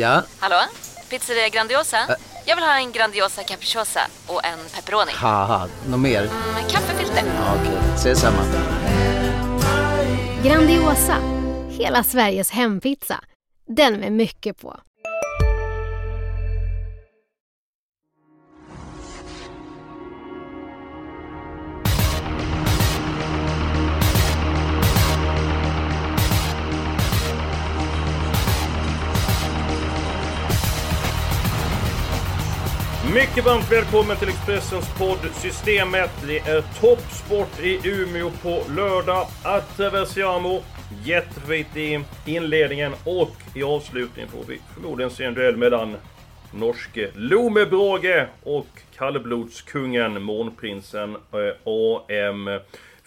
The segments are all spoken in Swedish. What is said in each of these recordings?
Ja? Hallå? Pizzeria Grandiosa? Jag vill ha en Grandiosa capriciosa och en pepperoni. Haha, något mer? Med kaffefilter. Ja, Okej, ses samma. Grandiosa, hela Sveriges hempizza. Den med mycket på. Mycket varmt välkommen till Expressens podd Systemet. Det är toppsport i Umeå på lördag. Atraversiamo. Jättefint i inledningen och i avslutningen får vi förmodligen se en duell mellan norske Lome Brage och kallblodskungen Månprinsen eh, AM.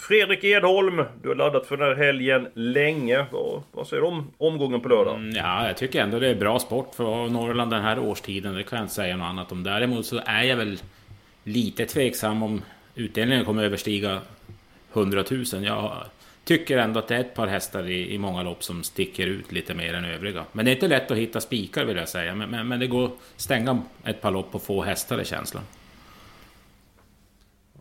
Fredrik Edholm, du har laddat för den här helgen länge. Vad, vad säger du om omgången på lördag? Mm, Ja, jag tycker ändå det är bra sport för Norrland den här årstiden. Det kan jag inte säga något annat om. Däremot så är jag väl lite tveksam om utdelningen kommer överstiga 100 000. Jag tycker ändå att det är ett par hästar i, i många lopp som sticker ut lite mer än övriga. Men det är inte lätt att hitta spikar vill jag säga. Men, men, men det går att stänga ett par lopp på få hästar är känslan.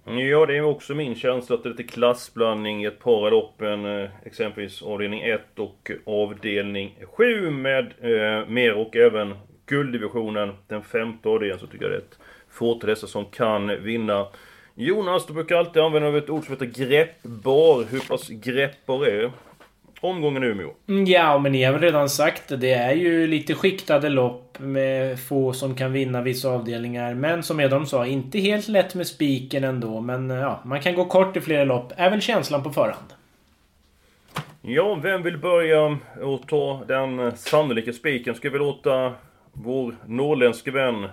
Ja, det är också min känsla att det är lite klassblandning i ett par av loppen. Eh, exempelvis avdelning 1 och avdelning 7 med eh, mer och även gulddivisionen. Den femte avdelningen så tycker jag det är ett fåtal hästar som kan vinna. Jonas, du brukar alltid använda ett ord som heter greppbar. Hur pass greppbar är omgången Umeå? Mm, Ja, men ni har väl redan sagt det. Det är ju lite skiktade lopp med få som kan vinna vissa avdelningar. Men som Edholm sa, inte helt lätt med spiken ändå. Men ja, man kan gå kort i flera lopp. Är väl känslan på förhand. Ja, vem vill börja och ta den sannolika spiken? Ska vi låta vår norrländske vän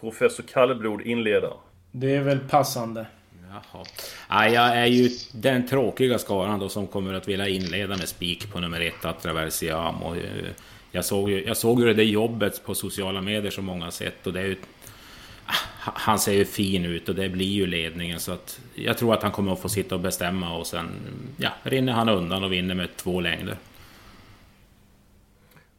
Professor Kallblod inleda? Det är väl passande. Jaha. Ja, jag är ju den tråkiga skaran då som kommer att vilja inleda med spik på nummer ett, Atraversiam. Och, eh, jag, såg ju, jag såg ju det där jobbet på sociala medier som många har sett och det är ju... Ah, han ser ju fin ut och det blir ju ledningen så att jag tror att han kommer att få sitta och bestämma och sen ja, rinner han undan och vinner med två längder.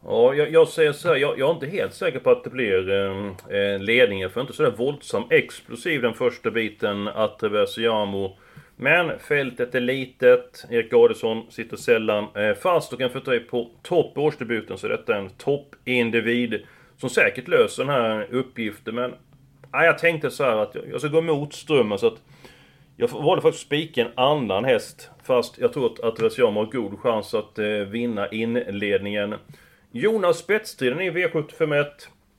Ja, jag, jag säger så här, jag, jag är inte helt säker på att det blir ehm, eh, ledningen för inte sådär våldsam explosiv den första biten, Atraversiamo. Men fältet är litet, Erik Adelsson sitter sällan eh, fast och kan få ta på topp i årsdebuten så detta är en toppindivid som säkert löser den här uppgiften men ja, jag tänkte så här att jag, jag ska gå emot strömmen så att jag valde faktiskt att spika en annan häst fast jag tror att Atraversiamo har god chans att eh, vinna inledningen. Jonas spetsstriden i V751.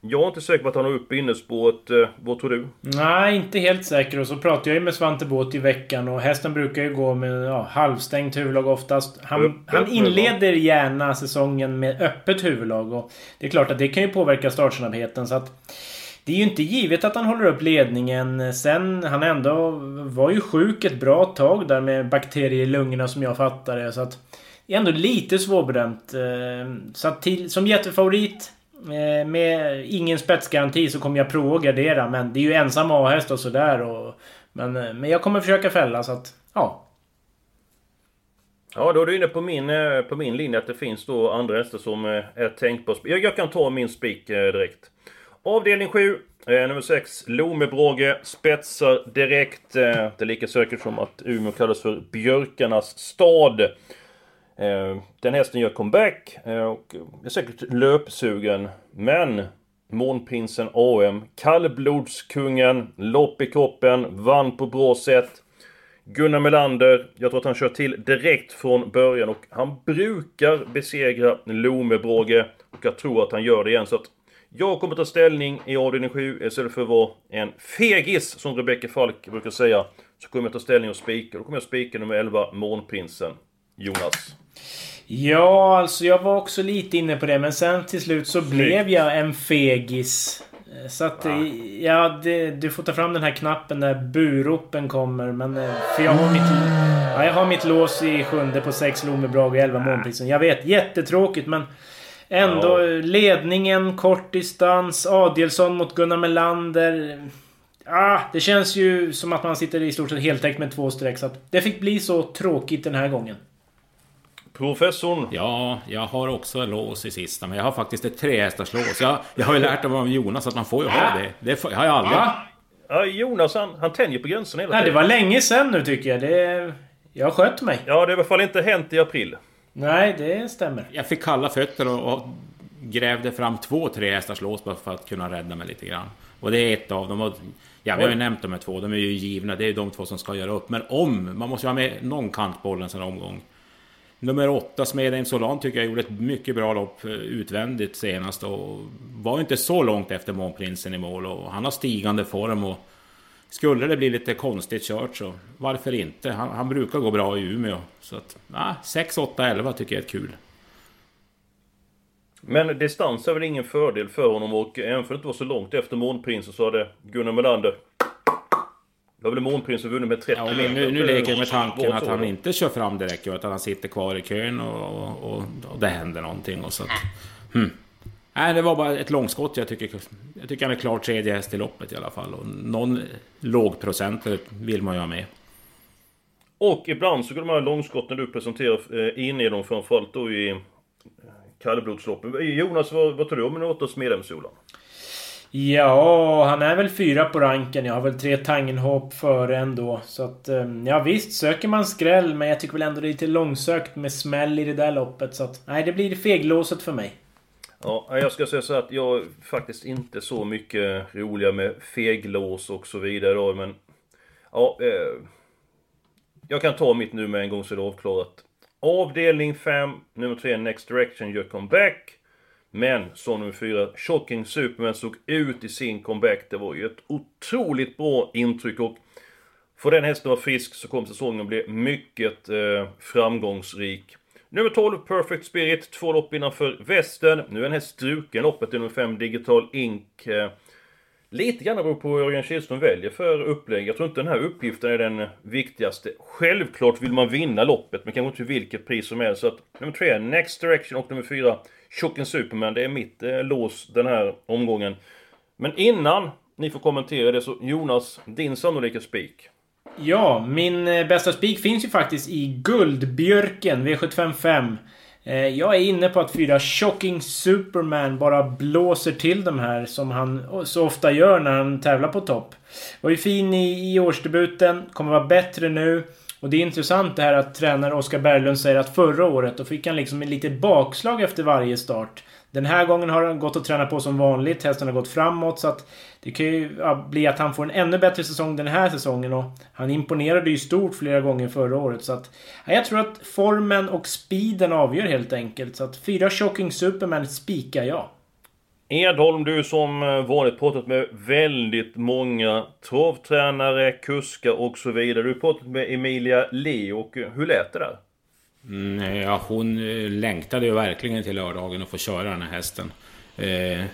Jag är inte säker på att han har upp innerspåret. Eh, vad tror du? Nej, inte helt säker. Och så pratade jag ju med Svante Båth i veckan och hästen brukar ju gå med ja, halvstängt huvudlag oftast. Han, Öppet han inleder gärna säsongen med öppet huvudlag och det är klart att det kan ju påverka startsnabbheten så att det är ju inte givet att han håller upp ledningen. Sen, han ändå var ju sjuk ett bra tag där med bakterier i lungorna som jag. Så att det är ändå lite svårbedömt. Eh, så att till, som jättefavorit eh, med ingen spetsgaranti så kommer jag prova att gardera. Men det är ju ensam A-häst och sådär. Och, men, eh, men jag kommer försöka fälla så att... Ja. Ja, då är du inne på min, på min linje att det finns då andra hästar som är tänkbara. Jag, jag kan ta min spik direkt. Avdelning 7, nummer 6, Lomebrage, spetsar direkt. Det är lika säkert som att Umeå kallas för björkarnas stad. Eh, den hästen gör comeback eh, och är säkert löpsugen. Men Månprinsen AM, kallblodskungen, lopp i kroppen, vann på bra sätt. Gunnar Melander, jag tror att han kör till direkt från början och han brukar besegra Lomebrage. Och jag tror att han gör det igen så att jag kommer ta ställning i avdelning 7 istället för att vara en fegis som Rebecka Falk brukar säga. Så kommer jag ta ställning och spika. Då kommer jag spika nummer 11, Månprinsen. Jonas. Ja, alltså jag var också lite inne på det. Men sen till slut så blev jag en fegis. Så att, eh, ja, det, du får ta fram den här knappen när buropen kommer. Men, eh, för jag har mitt, ja, jag har mitt lås i sjunde på sex Lomebrag och 11 Månprisen. Jag vet, jättetråkigt men ändå Ja. ledningen, kort distans, Adielsson mot Gunnar Melander. Ah, det känns ju som att man sitter i stort sett heltäckt med två streck. Så att det fick bli så tråkigt den här gången. Professorn. Ja, jag har också lås i sista, men jag har faktiskt ett trehästars lås. Jag, jag har ju lärt mig av Jonas att man får ju ha det. Det har jag aldrig. Va? Ja, Jonas han, han tänjer på gränserna hela Nej, det tiden. var länge sedan nu tycker jag. Det... Jag skött mig. Ja, det har i alla fall inte hänt i april. Nej, det stämmer. Jag fick kalla fötter och, och grävde fram två trehästars lås bara för att kunna rädda mig lite grann. Och det är ett av dem. Och, ja, vi har ju nämnt de här två. De är ju givna. Det är de två som ska göra upp. Men om! Man måste ju ha med någon kantboll en sån här omgång. Nummer åtta, Smedheim Solan, tycker jag gjorde ett mycket bra lopp eh, utvändigt senast och var inte så långt efter Månprinsen i mål och han har stigande form och skulle det bli lite konstigt kört så varför inte? Han, han brukar gå bra i Umeå. Så att, ja, 6, 8, 11 tycker jag är kul. Men distans är väl ingen fördel för honom och även för att det inte var så långt efter Månprinsen så hade Gunnar Melander... Då Månprinsen vunnit med 30 Ja, men nu, nu leker jag med tanken att han inte kör fram direkt utan han sitter kvar i kön och, och, och, och det händer någonting. Och så att, hmm. Nej, det var bara ett långskott. Jag tycker, jag tycker han är klar tredje häst i loppet i alla fall. Och någon lågprocentare vill man ju ha med. Och ibland så går de här långskotten du presenterar in i dem framförallt då i eh, kallblodsloppen. Jonas, vad, vad tror du om en åtta Smedhemssolan? Ja, han är väl fyra på ranken. Jag har väl tre Tangenhop före ändå. Så att, ehm, ja visst, söker man skräll. Men jag tycker väl ändå det är lite långsökt med smäll i det där loppet. Så att, nej, det blir feglåset för mig. Ja, jag ska säga så här att jag är faktiskt inte så mycket roliga med feglås och så vidare då, men... Ja, eh, jag kan ta mitt nu med en gång så är det avklarat. Avdelning 5, nummer 3, Next Direction gör comeback. Men som nummer 4, Shocking Superman såg ut i sin comeback. Det var ju ett otroligt bra intryck och Får den hästen vara frisk så kommer säsongen bli mycket eh, framgångsrik. Nummer 12, Perfect Spirit, två lopp innanför västen. Nu är den här struken loppet i nummer 5, Digital Ink. Eh, lite grann beror på hur Örjan Kihlström väljer för upplägg. Jag tror inte den här uppgiften är den viktigaste. Självklart vill man vinna loppet, men kanske inte till vilket pris som helst. Så att nummer tre, Next Direction och nummer fyra, Chocken Superman. Det är mitt eh, lås den här omgången. Men innan ni får kommentera det så Jonas, din sannolika spik. Ja, min eh, bästa spik finns ju faktiskt i Guldbjörken V755. Eh, jag är inne på att fyra Shocking Superman bara blåser till de här som han så ofta gör när han tävlar på topp. Var ju fin i, i årsdebuten, kommer vara bättre nu. Och det är intressant det här att tränare Oskar Berglund säger att förra året då fick han liksom en litet bakslag efter varje start. Den här gången har han gått och tränat på som vanligt. Hästen har gått framåt så att det kan ju bli att han får en ännu bättre säsong den här säsongen och han imponerade ju stort flera gånger förra året så att ja, jag tror att formen och speeden avgör helt enkelt. Så att fyra Shocking Superman spikar jag. Edholm, du som eh, vanligt pratat med väldigt många travtränare, kuskar och så vidare. Du har pratat med Emilia Leo och eh, hur lät det där? Mm, ja, hon eh, längtade ju verkligen till lördagen och få köra den här hästen. Eh,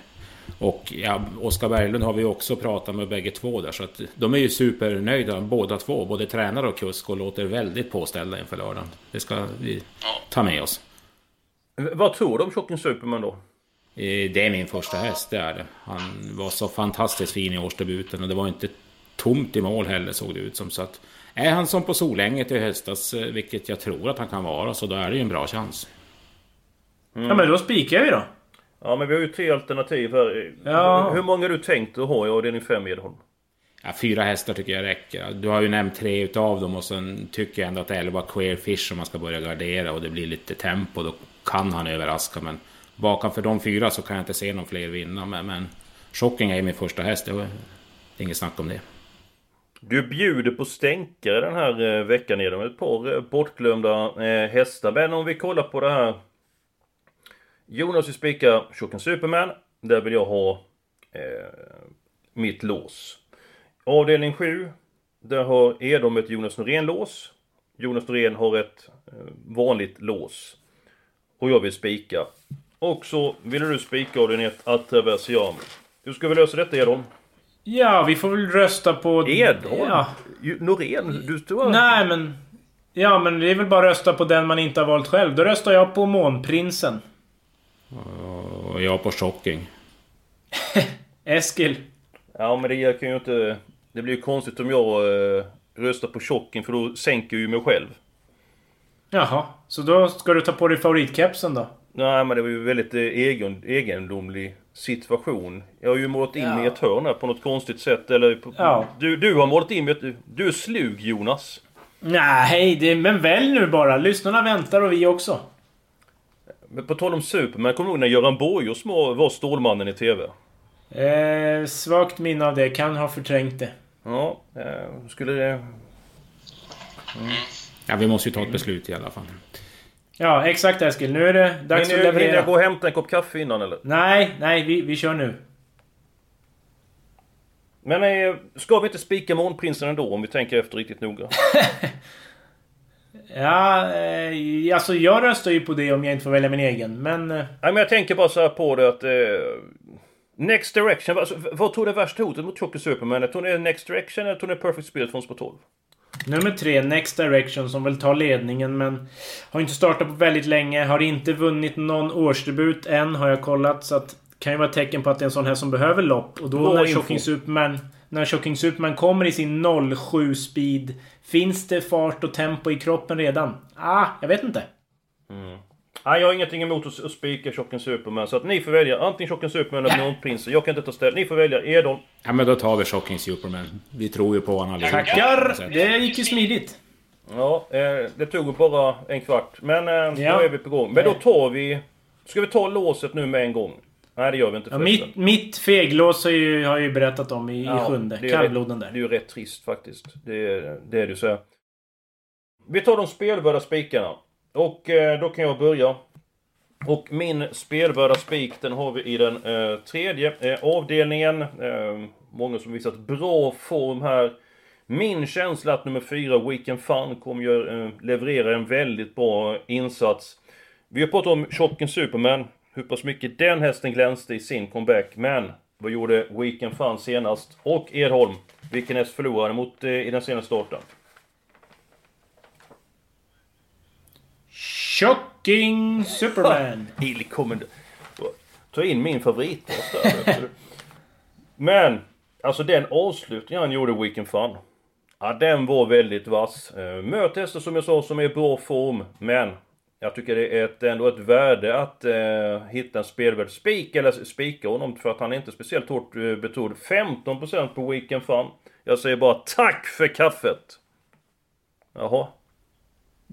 och ja, Oskar Berglund har vi också pratat med bägge två där, så att de är ju supernöjda båda två, både tränare och kusk, och låter väldigt påställda inför lördagen. Det ska vi ta med oss. Vad tror du om Shocking Superman då? Eh, Det är min första häst, det är det. Han var så fantastiskt fin i årsdebuten och det var inte tomt i mål heller såg det ut som. Så att är han som på Solänget i höstas, eh, vilket jag tror att han kan vara, så då är det ju en bra chans. Ja men då spikar vi då. Ja, men vi har ju tre alternativ här. Ja. Hur många har du tänkt att ha i avdelning 5 Edholm? Ja, fyra hästar tycker jag räcker. Du har ju nämnt tre utav dem och sen tycker jag ändå att 11 Queer Fish om man ska börja gardera och det blir lite tempo, då kan han överraska. Men bakom för de fyra så kan jag inte se någon fler vinna. Men, men Shocking är min första häst, det är inget snack om det. Du bjuder på stänkare den här eh, veckan genom Ett par eh, bortglömda eh, hästar. Men om vi kollar på det här. Jonas vill spika Shocking Superman. Där vill jag ha eh, mitt lås. Avdelning 7. Där har Edom ett Jonas Norén-lås. Jonas Norén har ett eh, vanligt lås. Och jag vill spika. Och så vill du spika avdelning 1 Atraversiam. Hur ska vi lösa detta Edom? Ja, vi får väl rösta på... Edholm? Ja. Norén? Du står... Nej men... Ja men det är väl bara att rösta på den man inte har valt själv. Då röstar jag på Månprinsen. Och jag på Shocking. Eskil. Ja men det kan ju inte... Det blir ju konstigt om jag eh, röstar på Tjocken för då sänker jag ju mig själv. Jaha, så då ska du ta på dig favoritkepsen då? Nej, men det var ju väldigt eh, egen, egendomlig situation. Jag har ju målat in mig i ett hörn här på något konstigt sätt. Eller på, Ja. du, du har målat in mig... ett- Du är slug, Jonas. Nej, det, men välj nu bara. Lyssnarna väntar och vi också. Men på tal om Superman, kommer du ihåg när Göran Borgers var Stålmannen i TV? Eh, svagt minne av det. Kan ha förträngt det. Ja, eh, skulle det... Ja, vi måste ju ta ett beslut i alla fall. Ja, exakt Eskil. Nu är det dags Hinner att jag- hinner jag leverera. gå och hämta en kopp kaffe innan eller? Nej, nej, vi, vi kör nu. Men eh, ska vi inte spika Månprinsen ändå om vi tänker efter riktigt noga? Ja, eh, alltså jag röstar ju på det om jag inte får välja min egen. Men... Eh, Nej men jag tänker bara så här på det att... Eh, Next Direction, alltså, vad tror du är värsta hotet mot Chocker Superman? Tror ni det är Next Direction eller tror ni det är Perfect Spirit från Spår 12? Nummer tre, Next Direction, som väl tar ledningen men... Har inte startat på väldigt länge. Har inte vunnit någon årsdebut än, har jag kollat. Så att... Kan ju vara ett tecken på att det är en sån här som behöver lopp. Och då Bra när. Shocking Superman... När Shocking Superman kommer i sin 07 speed. Finns det fart och tempo i kroppen redan? Ah, jag vet inte. Nej, jag har ingenting emot att, spika Chocken Superman. Så att ni får välja antingen Chocken Superman eller Månprinsen. Jag kan inte ta ställning. Ni får välja Edholm. Ja, men då tar vi Shocking Superman. Vi tror ju på honom allihopa. Tackar! Det gick ju smidigt. Ja, eh, det tog bara en kvart. Men eh, Ja. då är vi på gång. Men då tar vi... Ska vi ta låset nu med en gång? Nej, det gör vi inte Ja, mitt, mitt feglås har, ju, har jag ju berättat om i, i Ja, sjunde. det är Kallbloden rätt- där. Det är ju rätt trist faktiskt. Det är det, är det så. här. Vi tar de spelvärda spikarna. Och eh, då kan jag börja. Och min spelbörda spik den har vi i den eh, tredje eh, avdelningen. Eh, många som visat bra form här. Min känsla att nummer fyra, Weekend Fun, kommer ju eh, leverera en väldigt bra insats. Vi har pratat om Chocken Superman. Hur pass mycket den hästen glänste i sin comeback. Men vad gjorde Weekend Fun senast? Och Edholm. Vilken häst förlorade mot eh, i den senaste starten? Shocking Superman! Illkommen... Ta in min favorithäst där. Men, alltså den avslutningen han gjorde Weekend Fun. Ja, den var väldigt vass. Eh, Möt hästar som jag sa som är i bra form. Men, jag tycker det är ett, ändå ett värde att eh, hitta en spelvärd spik, eller spika honom för att han är inte speciellt hårt eh, betrodd. 15% på Weekend Fun. Jag säger bara tack för kaffet! Jaha.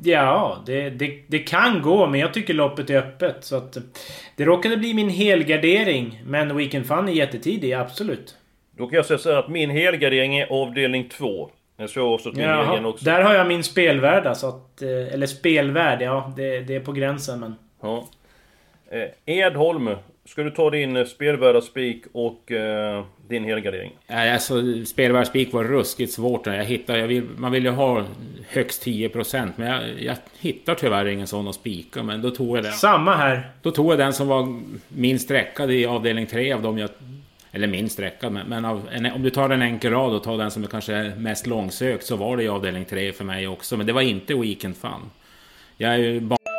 Ja, det, det, det kan gå, men jag tycker loppet är öppet. Så att, det råkade bli min helgardering. Men Weekend Fun är jättetidig, absolut. Då kan jag säga så här att min helgardering är avdelning 2. Jag såg också Jaha, också. där har jag min spelvärda. Så att, eh, eller spelvärd, ja. Det, det är på gränsen, men... Ja. Eh, Edholm, ska du ta din eh, spelvärda spik och eh, din helgardering? Nej, Alltså, spelvärldsspik var ruskigt svårt. Jag hittar, jag vill, man vill ju ha högst 10% men jag, jag hittar tyvärr ingen sån att spika. Men då tog jag den. Samma här. Då tog jag den som var minst sträckad i avdelning 3 av dem jag... Eller minst sträckad, men, men av, en, om du tar en enkel rad och tar den som är kanske mest långsökt så var det i avdelning 3 för mig också. Men det var inte Weekend Fun. Jag är ju bara...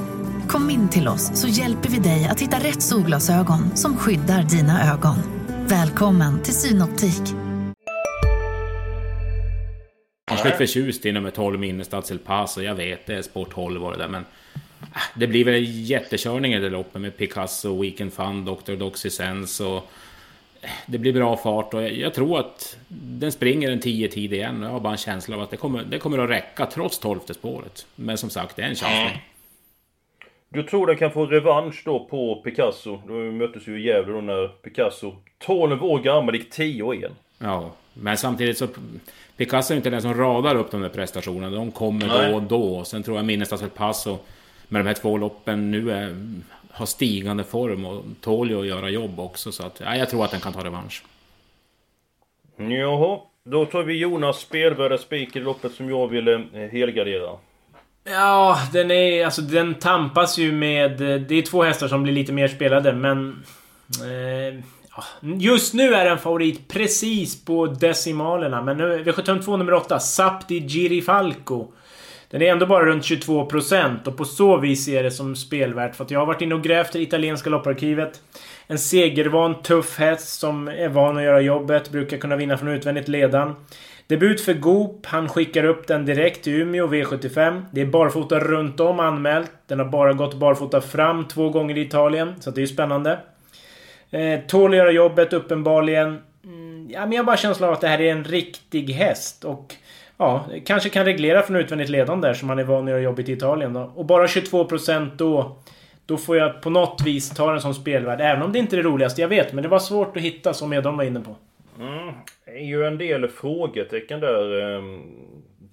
Kom in till oss så hjälper vi dig att hitta rätt solglasögon som skyddar dina ögon. Välkommen till Synoptik. barnsligt förtjust i nummer 12 Minnestads El Paso. Jag vet, det är sport 12 var det där, men... äh, Det blir väl jättekörning i det loppet med Picasso, Weekend Fun, Dr. Doxy Sense och... äh, Det blir bra fart och jag, jag tror att den springer en 10 tid igen. Jag har bara en känsla av att det kommer, det kommer att räcka trots 12 spåret. Men som sagt, det är en chansning. Du tror den kan få revansch då på Picasso? Då möttes ju i Gävle då när Picasso, 12 år gammal, gick 10 och en. Ja, men samtidigt så... Picasso är inte den som radar upp de där prestationerna. De kommer Nej. då och då. Sen tror jag Minnestads El Paso med de här två loppen nu är, har stigande form och tål ju att göra jobb också. Så att, ja, jag tror att den kan ta revansch. Jaha, då tar vi Jonas spelvärda spik i loppet som jag ville helgardera. Ja, den är... Alltså den tampas ju med... Eh, det är två hästar som blir lite mer spelade, men... Eh, just nu är den favorit precis på decimalerna. Men nu, V752 nummer 8, Sapti Girifalco. Den är ändå bara runt 22% och på så vis är det som spelvärt. För att jag har varit inne och grävt i det italienska lopparkivet. En segervan, tuff häst som är van att göra jobbet. Brukar kunna vinna från utvändigt ledan. Debut för Goop. Han skickar upp den direkt till Umeå V75. Det är barfota runt om anmält. Den har bara gått barfota fram två gånger i Italien. Så det är ju spännande. Eh, tål att göra jobbet uppenbarligen. Mm, ja, men jag har bara känslan av att det här är en riktig häst. Och ja, kanske kan reglera från utvändigt ledande där som han är van att göra jobbet i Italien då. Och bara 22% då. Då får jag på något vis ta den som spelvärd. Även om det inte är det roligaste jag vet. Men det var svårt att hitta som Edholm var inne på. Mm. Är ju en del frågetecken där. Eh,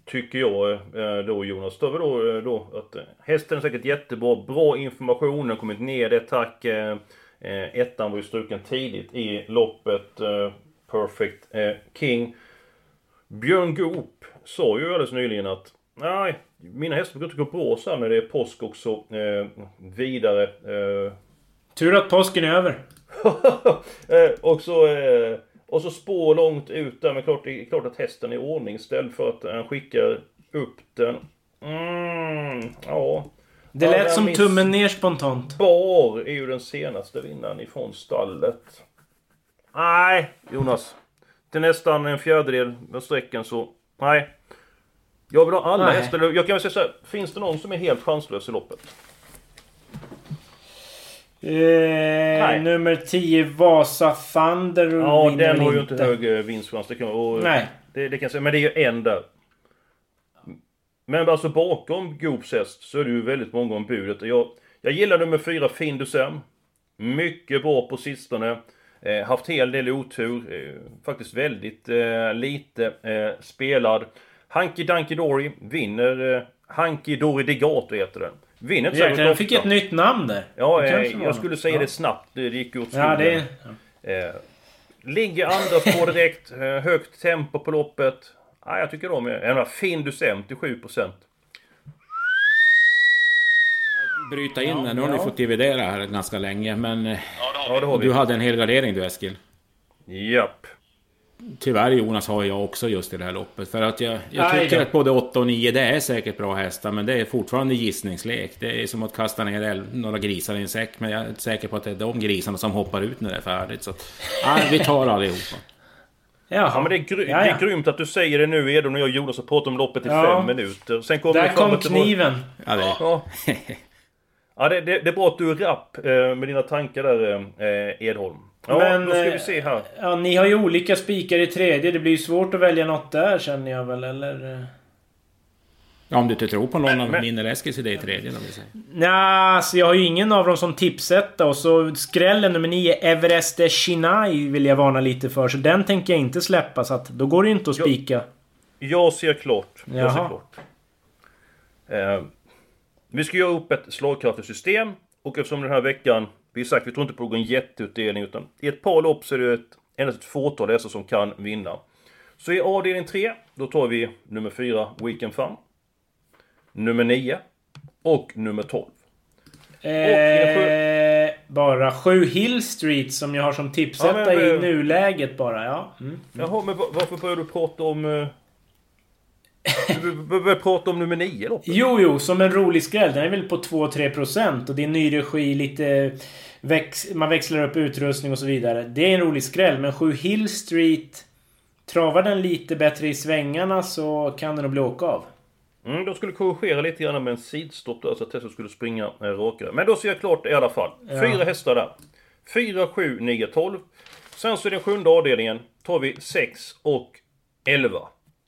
tycker jag eh, då Jonas. Då, då, då att eh, hästen är säkert jättebra. Bra information. Den har kommit ner det tack. Eh, ettan var ju struken tidigt i loppet. Perfect King. Björn Goop sa ju alldeles nyligen att Nej, mina hästar brukar inte gå bra så här när det är påsk också. Vidare. Tur att påsken är över. och så... Och så spår långt ut där. Men klart, det är klart att hästen är ordningställd för att han skickar upp den. Mm, ja. Det lät som tummen ner spontant. Bar är ju den senaste vinnaren ifrån stallet. Nej, Jonas. Till nästan en fjärdedel av sträckan så... Nej. Jag vill ha alla Nej. hästar. Jag kan väl säga så här, Finns det någon som är helt chanslös i loppet? Eh, nummer 10 Vasa Thunder Ja, den har ju inte hög eh, vinstchans. Det kan, och, Nej. Det, det kan säga, men det är ju en där. Men alltså bakom Goops häst så är det ju väldigt många om budet. Jag, jag gillar nummer 4 Findusem. Mycket bra på sistone. Eh, haft hel del otur. Eh, faktiskt väldigt eh, lite eh, spelad. Hanky Danky Dory vinner eh, Hanky Dory Degato heter den. Vinner inte Jäklar, fick ett nytt namn där. Ja, eh, jag skulle säga ja. det snabbt. Det gick åt skogen. Ja, det... Ja. Eh, ligger andra på direkt. Eh, högt tempo på loppet. Ja, jag tycker om det. En Findus M till 7%. Bryta in ja, Nu har ni fått dividera här ganska länge, men... Ja, det har vi. Du hade en hel gardering du Eskil. Japp. Tyvärr Jonas har jag också just i det här loppet. För att jag, jag tycker att både 8 och 9 det är säkert bra hästar. Men det är fortfarande gissningslek. Det är som att kasta ner några grisar i en säck. Men jag är säker på att det är de grisarna som hoppar ut när det är färdigt. Så ja, vi tar allihopa. Jaha. Ja men det är, gry ja, ja. det är grymt att du säger det nu Edon och jag och Jonas har pratat om loppet i ja. fem minuter. Sen kommer Där kom kniven! Ja, det. Ja. ja det, det, det, är bra att du är rapp eh, med dina tankar där eh, Edholm. Ja, Men, då ska vi se här. Ja, ni har ju olika spikar i tredje. Det blir ju svårt att välja något där känner jag väl, eller? Ja, om du inte tror på någon av min eller Eskils idé i tredje då vill säga. Nja, alltså jag har ju ingen av dem som tipsetta och så skrällen nummer nio, Everest Chinai vill jag varna lite för. Så den tänker jag inte släppa så att då går det ju inte att spika. Jag, jag ser klart. Jag Jaha. ser klart. Eh, vi ska göra upp ett slagkraftigt system. Och eftersom den här veckan vi har sagt vi tror inte på någon jätteutdelning utan i ett par lopp så är det ett, endast ett fåtal hästar som kan vinna. Så i avdelning 3, då tar vi nummer 4, Weekend Fun. Nummer 9 och nummer 12. Eh, bara 7 Hill Street som jag har som tipsetta ja, i nuläget bara. Ja. Mm. Jaha, men varför börjar du prata om... Uh, du börjar prata om nummer 9 då? Jo, jo, som en rolig skräll. Den är väl på 2-3% och det är ny regi, lite väx man växlar upp utrustning och så vidare. Det är en rolig skräll, men 7 Hill Street... Travar den lite bättre i svängarna så kan den nog bli åka av. Mm, de skulle korrigera lite grann med en sidstopp där så att Tesla skulle springa eh, rakare. Men då ser jag klart i alla fall. Ja. Fyra hästar där. 4, 7, 9, 12. Sen så i den sjunde avdelningen tar vi 6 och 11.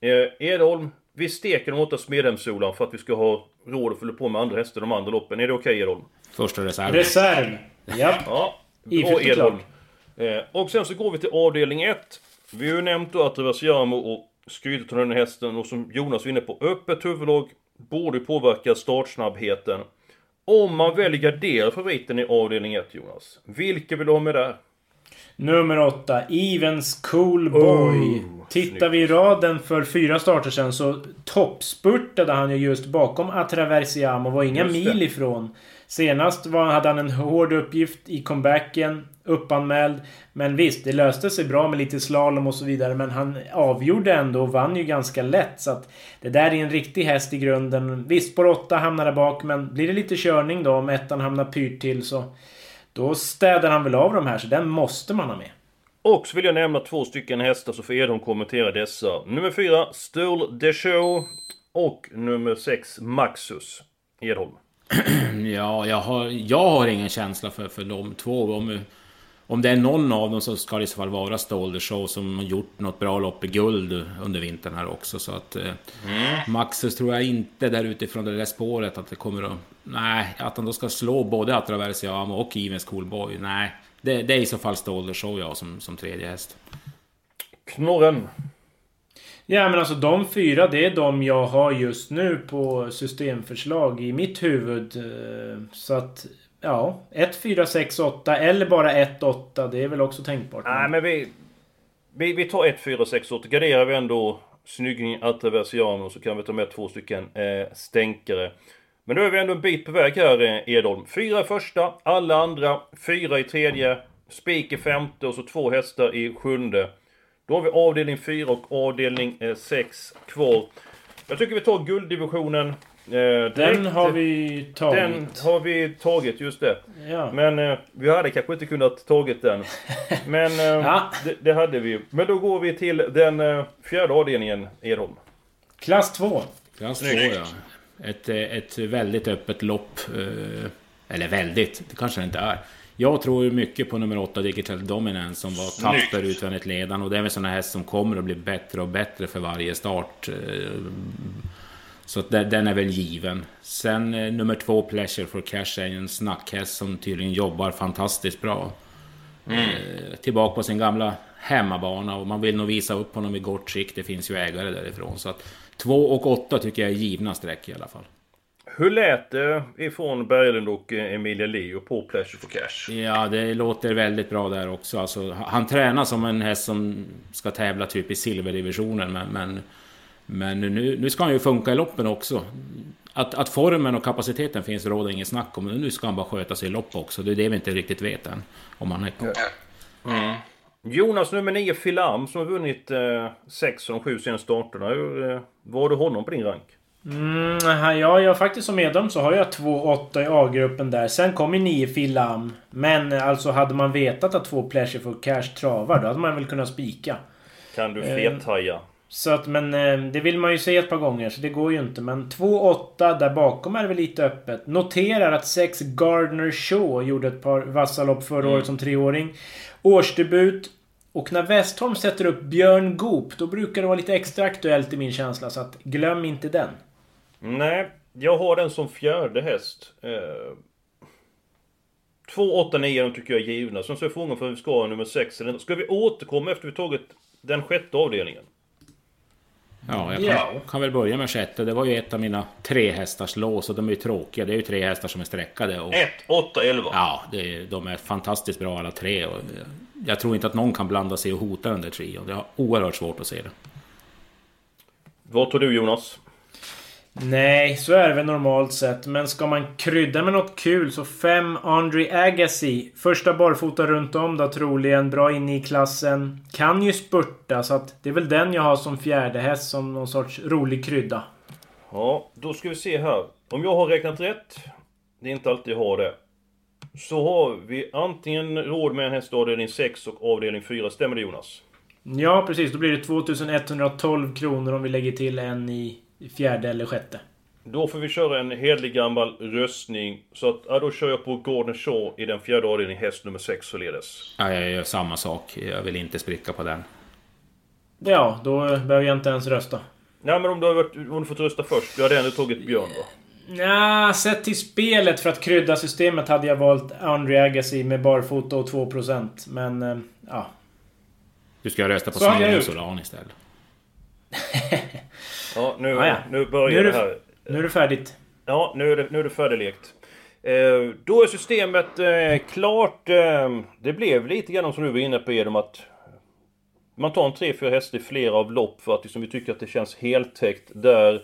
Eh, Edholm, vi steker de åtta Smedhemssolan för att vi ska ha råd att fylla på med andra hästar de andra loppen. Är det okej okay, Edholm? Första reserv. Reserv! Ja. ja. Bra Edholm. Eh, och sen så går vi till avdelning 1. Vi har ju nämnt då att Reversiamo och skrytet den här hästen och som Jonas var inne på, öppet huvudlag borde påverka startsnabbheten. Om man väljer gardera favoriten i avdelning 1 Jonas, vilka vill du ha med där? Nummer 8, Evens Cool Boy. Oh, Tittar snyggt. vi i raden för fyra starter sen så toppspurtade han ju just bakom Atraversiamo. Var inga Just det. mil ifrån. Senast var, hade han en hård uppgift i comebacken. Uppanmäld. Men visst, det löste sig bra med lite slalom och så vidare. Men han avgjorde ändå och vann ju ganska lätt. Så att det där är en riktig häst i grunden. Visst, på åtta hamnar där bak. Men blir det lite körning då om ettan hamnar pyrt till så... Då städar han väl av de här. Så den måste man ha med. Och så vill jag nämna två stycken hästar så får Edholm kommentera dessa. Nummer 4, Sturl de Show. Och nummer 6, Maxus. Edholm. Ja, jag har, jag har ingen känsla för, för de två. Om, om det är någon av dem så ska det i så fall vara Stolder Show som har gjort något bra lopp i guld under vintern här också. Så att eh, Maxus tror jag inte där utifrån det där spåret att det kommer att... Nej, att han då ska slå både Atraversiamo och Evens Coolboy. Nej, det, det är i så fall Stolder Show jag som, som tredje häst. Knorren. Ja men alltså de fyra det är de jag har just nu på systemförslag i mitt huvud. Eh, Så att ja, 1, 4, 6, 8 eller bara 1, 8 det är väl också tänkbart. Nej men vi... Vi, vi tar 1, 4, 6, 8. Garderar vi ändå Snygging Atraversiano så kan vi ta med två stycken eh, stänkare. Men nu är vi ändå en bit på väg här eh, Edholm. Fyra i första, alla andra. Fyra i tredje. Spik i femte och så två hästar i sjunde. Då har vi avdelning 4 och avdelning eh, 6 kvar. Jag tycker vi tar gulddivisionen. Eh, direkt. Den har vi tagit. Den har vi tagit, just det. Ja. Men eh, vi hade kanske inte kunnat tagit den. Men eh, Ja. det, det hade vi. Men då går vi till den eh, fjärde avdelningen, Edholm. Klass 2. Klass 2 Snyggt. ja. Ett, eh, ett väldigt öppet lopp. eh, Eller väldigt, det kanske det inte är. Jag tror mycket på nummer 8 Digital Dominance som var Snyggt. tapper utvändigt ledande. Och det är väl sådana häst som kommer att bli bättre och bättre för varje start. Så den är väl given. Sen eh, nummer 2 Pleasure for Cash är en snackhäst som tydligen jobbar fantastiskt bra. Eh, Tillbaka på sin gamla hemmabana och man vill nog visa upp honom i gott skick. Det finns ju ägare därifrån. Så att 2 och 8 tycker jag är givna streck i alla fall. Hur lät det ifrån Berglund och eh, Emilia Leo på Pleasure for Cash? Ja, det låter väldigt bra där också. Alltså, han tränar som en häst som ska tävla typ i silverdivisionen. Men, men, men nu, nu ska han ju funka i loppen också. Att, att formen och kapaciteten finns råder inget snack om. Nu ska han bara sköta sig i lopp också. Det är det vi inte riktigt vet än. Om han är... Jonas nummer 9 Filam som har vunnit 6 av de 7 senaste starterna. Hur eh, var du honom på din rank? Mm, ja, jag faktiskt som medlem så har jag 2-8 i A-gruppen där. Sen kommer 9 Filam. Men eh, alltså hade man vetat att två Pleasure for Cash travar, då hade man väl kunnat spika. Kan du Eh, fethaja? Så att, men eh, det vill man ju se ett par gånger, så det går ju inte. Men 2-8 där bakom är det väl lite öppet. Noterar att 6 Gardner Shaw gjorde ett par vassa lopp förra året som treåring. Årsdebut. Och när Westholm sätter upp Björn Goop, då brukar det vara lite extra aktuellt i min känsla. Så att glöm inte den. Nej, jag har den som fjärde häst. Eh, 2, 8, 9 de tycker jag är givna. Sen så är frågan för vi ska ha nummer 6 eller inte. Ska vi återkomma efter vi tagit den sjätte avdelningen? Ja, jag kan, Ja. kan väl börja med sjätte. Det var ju ett av mina tre hästars lås och de är ju tråkiga. Det är ju tre hästar som är streckade. Och, 1, 8, 11. Ja, det, de är fantastiskt bra alla tre. Och jag tror inte att någon kan blanda sig och hota den där trion. Det har oerhört svårt att se det. Vad tror du Jonas? Nej, så är det väl normalt sett. Men ska man krydda med något kul så 5 Andre Agassi. Första barfota runt om då troligen. Bra inne i klassen. Kan ju spurta så att det är väl den jag har som fjärde häst som någon sorts rolig krydda. Ja, då ska vi se här. Om jag har räknat rätt, det är inte alltid jag har det. Så har vi antingen råd med en häst avdelning 6 och avdelning 4. Stämmer det Jonas? Ja, precis. Då blir det 2112 kronor om vi lägger till en i fjärde eller sjätte. Då får vi köra en hederlig gammal röstning. Så att, ja, då kör jag på Gordon Shaw i den fjärde avdelningen, häst nummer 6 således. Ja, jag gör samma sak. Jag vill inte spricka på den. Ja, då behöver jag inte ens rösta. Nej men om du har varit, om du fått rösta först, du hade ändå tagit Björn då? Ja, sett till spelet för att krydda systemet hade jag valt Andre Agassi med barfota och 2%. Men, eh, ja. Du ska rösta på gjort. Solan istället. Ja, nu, Ah, ja. nu börjar Nu det det- här. Nu är det färdigt. Ja, nu är det, nu är det färdiglekt. Eh, då är systemet eh, klart. Eh, det blev lite grann som du var inne på Edom att man tar en 3-4 hästar i flera av lopp för att liksom, vi tycker att det känns heltäckt där.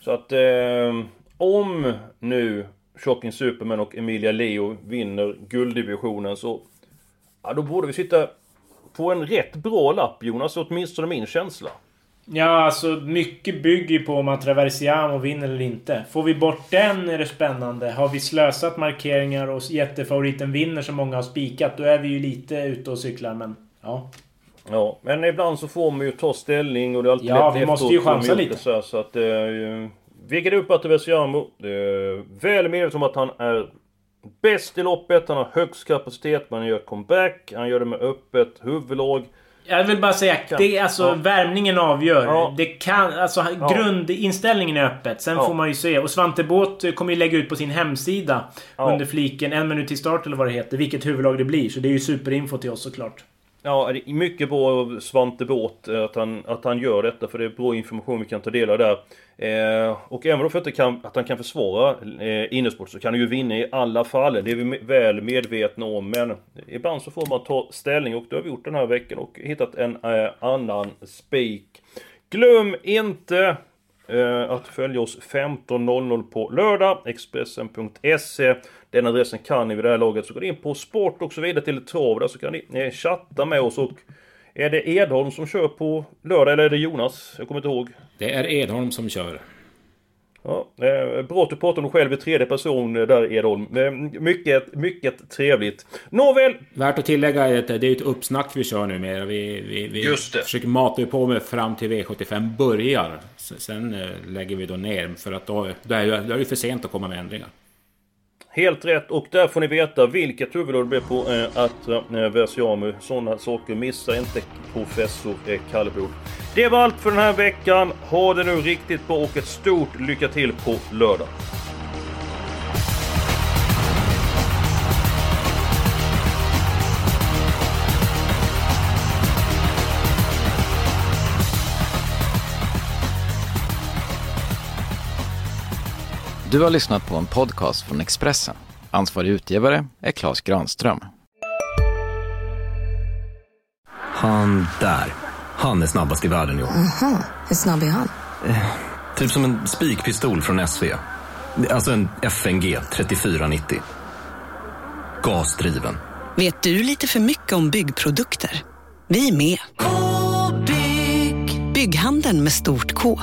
Så att eh, om nu Shocking Superman och Emilia Leo vinner gulddivisionen så... Ja, då borde vi sitta på en rätt bra lapp Jonas, åtminstone min känsla. Ja, alltså mycket bygger på om Traversiamo vinner eller inte. Får vi bort den är det spännande. Har vi slösat markeringar och jättefavoriten vinner som många har spikat, då är vi ju lite ute och cyklar, men ja. Ja, men ibland så får man ju ta ställning och det är alltid Ja, vi måste ju chansa lite. Så, här, så att... Eh, Vigge upp Atevesiamo. Eh, väl medveten om att han är bäst i loppet. Han har högst kapacitet, men han gör comeback. Han gör det med öppet huvudlag. Jag vill bara säga, det är alltså Ja. värmningen avgör. Ja. Det kan, alltså Ja. grundinställningen är öppet. Sen Ja. får man ju se. Och Svante Båth kommer ju lägga ut på sin hemsida under fliken en minut till start eller vad det heter, vilket huvudlag det blir. Så det är ju superinfo till oss såklart. Ja, det är mycket bra av Svante Båth eh, att han, att han gör detta för det är bra information vi kan ta del av där. Eh, och även då för att, kan, att han kan försvara eh, innesport så kan han ju vinna i alla fall. Det är vi väl medvetna om men ibland så får man ta ställning och det har vi gjort den här veckan och hittat en eh, annan spik. Glöm inte eh, att följa oss 15.00 på lördag. Expressen.se den adressen kan ni vid det här laget. Så går ni in på sport och så vidare till trav där så kan ni chatta med oss och är det Edholm som kör på lördag eller är det Jonas? Jag kommer inte ihåg. Det är Edholm som kör. Ja, eh, bra att du pratar om dig själv i tredje person där Edholm. Eh, mycket, mycket trevligt. Nåväl! Värt att tillägga är att det är ett uppsnack vi kör nu med. Vi, vi, vi Just det. försöker mata på med fram till V75 börjar. Sen eh, lägger vi då ner för att då, då är det för sent att komma med ändringar. Helt rätt och där får ni veta vilket huvudord det blir på eh, att eh, Versiamu. Sådana saker missar inte professor eh, Kalleblod. Det var allt för den här veckan. Ha det nu riktigt bra och ett stort lycka till på lördag. Du har lyssnat på en podcast från Expressen. Ansvarig utgivare är Klas Granström. Han där. Han är snabbast i världen i år. Hur snabb är han? Typ som en spikpistol från SV. Alltså en FNG 3490. Gasdriven. Vet du lite för mycket om byggprodukter? Vi är med. Bygghandeln med stort K.